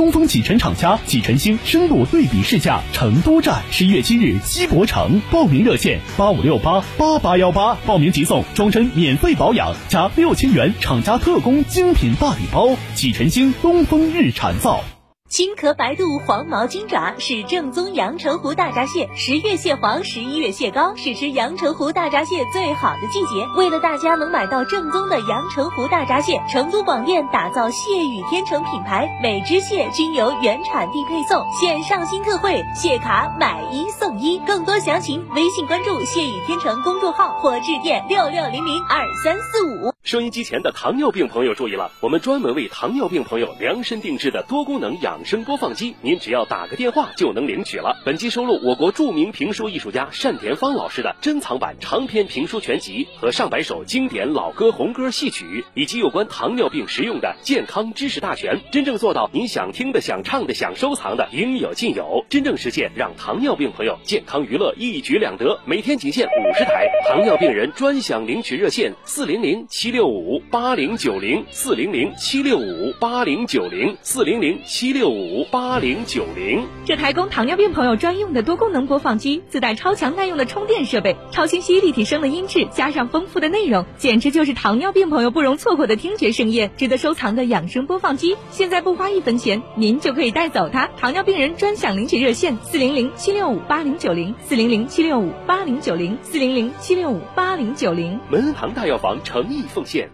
东风启辰厂家启辰星深度对比试驾成都站，十一月七日西博城，报名热线八五六八八八幺八，报名即送终身免费保养加六千元厂家特供精品大礼包。启辰星东风日产造。青壳白肚黄毛金爪是正宗阳澄湖大闸蟹，十月蟹黄，十一月蟹膏，是吃阳澄湖大闸蟹最好的季节。为了大家能买到正宗的阳澄湖大闸蟹，成都广电打造蟹语天成品牌，每只蟹均由原产地配送，现上新特惠，蟹卡买一送一。更多详情，微信关注蟹语天成公众号或致电六六零零二三四五。收音机前的糖尿病朋友注意了，我们专门为糖尿病朋友量身定制的多功能养生播放机，您只要打个电话就能领取了。本机收录我国著名评书艺术家单田芳老师的珍藏版长篇评书全集和上百首经典老歌、红歌、戏曲，以及有关糖尿病实用的健康知识大全，真正做到您想听的、想唱的、想收藏的应有尽有，真正实现让糖尿病朋友健康娱乐一举两得。每天仅限五十台，糖尿病人专享领取热线四零零七六五八零九零四零零七六五八零九零四零零七六五八零九零。这台供糖尿病朋友专用的多功能播放机，自带超强耐用的充电设备，超清晰立体声的音质，加上丰富的内容，简直就是糖尿病朋友不容错过的听觉盛宴，值得收藏的养生播放机。现在不花一分钱，您就可以带走它。糖尿病人专享领取热线：四零零七六五八零九零四零零七六五八零九零四零零七六五八零九零。门行大药房诚意奉献。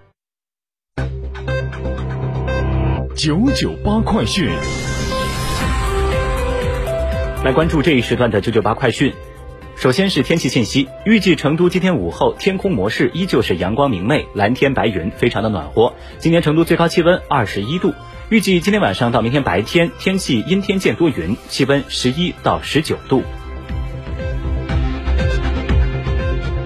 九九八快讯，来关注这一时段的九九八快讯。首先是天气信息，预计成都今天午后天空模式依旧是阳光明媚，蓝天白云，非常的暖和。今天成都最高气温二十一度，预计今天晚上到明天白天天气阴天见多云，气温十一到十九度。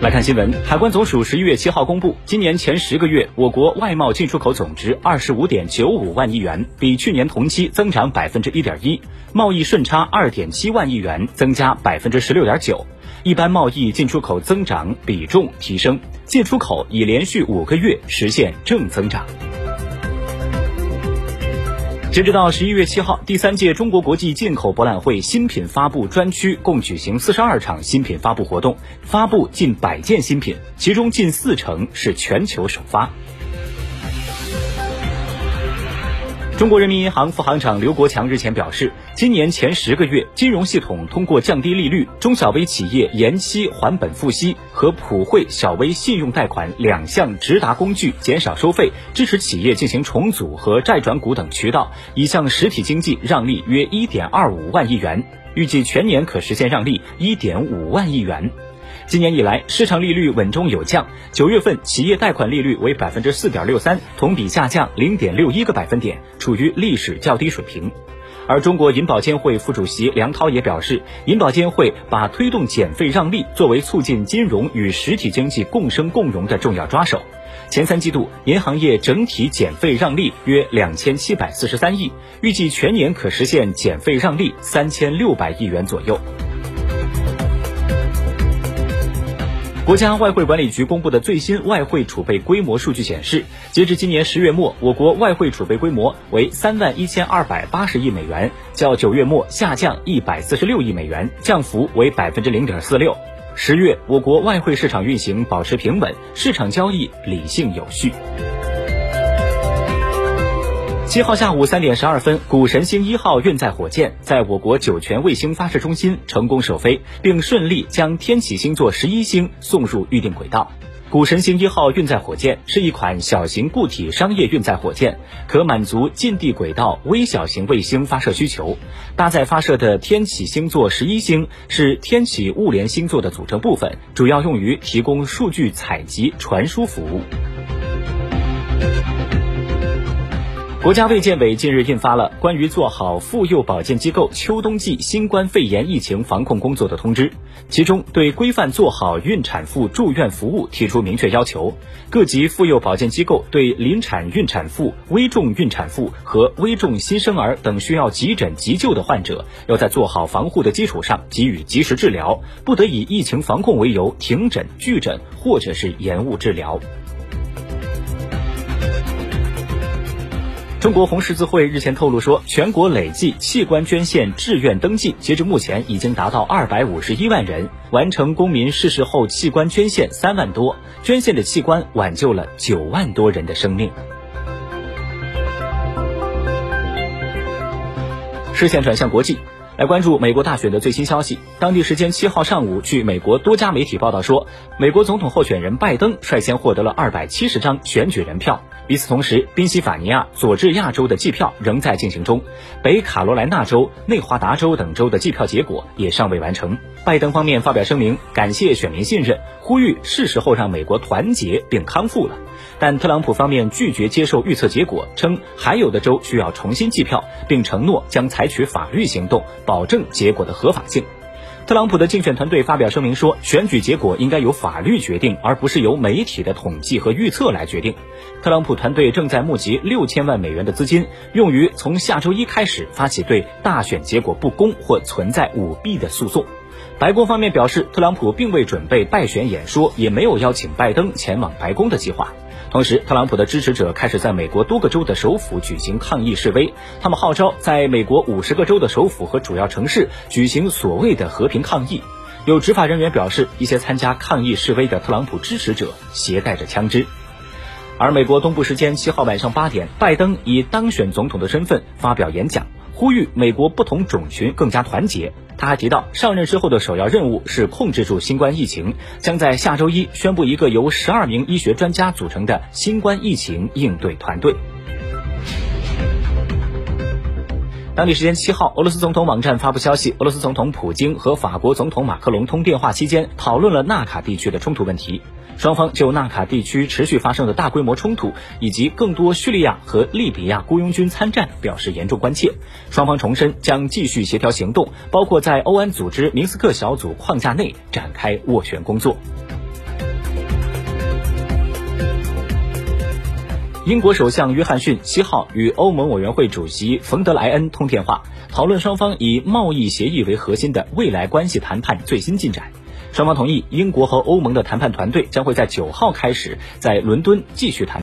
来看新闻，海关总署十一月七号公布，今年前十个月，我国外贸进出口总值二十五点九五万亿元，比去年同期增长百分之一点一，贸易顺差二点七万亿元，增加百分之十六点九，一般贸易进出口增长比重提升，进出口已连续五个月实现正增长。截止到十一月七号，第三届中国国际进口博览会新品发布专区共举行四十二场新品发布活动，发布近百件新品，其中近四成是全球首发。中国人民银行副行长刘国强日前表示，今年前十个月，金融系统通过降低利率、中小微企业延期还本付息和普惠小微信用贷款两项直达工具减少收费，支持企业进行重组和债转股等渠道，已向实体经济让利约一点二五万亿元，预计全年可实现让利一点五万亿元。今年以来，市场利率稳中有降。九月份企业贷款利率为百分之四点六三，同比下降零点六一个百分点，处于历史较低水平。而中国银保监会副主席梁涛也表示，银保监会把推动减费让利作为促进金融与实体经济共生共荣的重要抓手。前三季度，银行业整体减费让利约两千七百四十三亿，预计全年可实现减费让利三千六百亿元左右。国家外汇管理局公布的最新外汇储备规模数据显示，截至今年十月末，我国外汇储备规模为三万一千二百八十亿美元，较九月末下降一百四十六亿美元，降幅为百分之零点四六。十月，我国外汇市场运行保持平稳，市场交易理性有序。七号下午三点十二分，古神星一号运载火箭在我国酒泉卫星发射中心成功首飞，并顺利将天启星座十一星送入预定轨道。古神星一号运载火箭是一款小型固体商业运载火箭，可满足近地轨道微小型卫星发射需求。搭载发射的天启星座十一星是天启物联星座的组成部分，主要用于提供数据采集传输服务。国家卫健委近日印发了关于做好妇幼保健机构秋冬季新冠肺炎疫情防控工作的通知，其中对规范做好孕产妇住院服务提出明确要求。各级妇幼保健机构对临产孕产妇、危重孕产妇和危重新生儿等需要急诊急救的患者，要在做好防护的基础上给予及时治疗，不得以疫情防控为由停诊拒诊或者是延误治疗。中国红十字会日前透露说，全国累计器官捐献志愿登记，截至目前已经达到二百五十一万人，完成公民逝世后器官捐献三万多，捐献的器官挽救了九万多人的生命。视线转向国际。来关注美国大选的最新消息。当地时间七号上午，据美国多家媒体报道说，美国总统候选人拜登率先获得了二百七十张选举人票。与此同时，宾夕法尼亚、佐治亚州的计票仍在进行中，北卡罗来纳州、内华达州等州的计票结果也尚未完成。拜登方面发表声明，感谢选民信任，呼吁是时候让美国团结并康复了。但特朗普方面拒绝接受预测结果，称还有的州需要重新计票，并承诺将采取法律行动，保证结果的合法性。特朗普的竞选团队发表声明说，选举结果应该由法律决定，而不是由媒体的统计和预测来决定。特朗普团队正在募集六千万美元的资金，用于从下周一开始发起对大选结果不公或存在舞弊的诉讼。白宫方面表示，特朗普并未准备败选演说，也没有邀请拜登前往白宫的计划。同时，特朗普的支持者开始在美国多个州的首府举行抗议示威，他们号召在美国五十个州的首府和主要城市举行所谓的和平抗议。有执法人员表示，一些参加抗议示威的特朗普支持者携带着枪支。而美国东部时间七号晚上八点，拜登以当选总统的身份发表演讲。呼吁美国不同种群更加团结。他还提到，上任之后的首要任务是控制住新冠疫情，将在下周一宣布一个由十二名医学专家组成的新冠疫情应对团队。当地时间七号，俄罗斯总统网站发布消息，俄罗斯总统普京和法国总统马克龙通电话期间，讨论了纳卡地区的冲突问题。双方就纳卡地区持续发生的大规模冲突，以及更多叙利亚和利比亚雇佣军参战表示严重关切。双方重申将继续协调行动，包括在欧安组织明斯克小组框架内展开斡旋工作。英国首相约翰逊七号与欧盟委员会主席冯德莱恩通电话，讨论双方以贸易协议为核心的未来关系谈判最新进展。双方同意，英国和欧盟的谈判团队将会在九号开始在伦敦继续谈。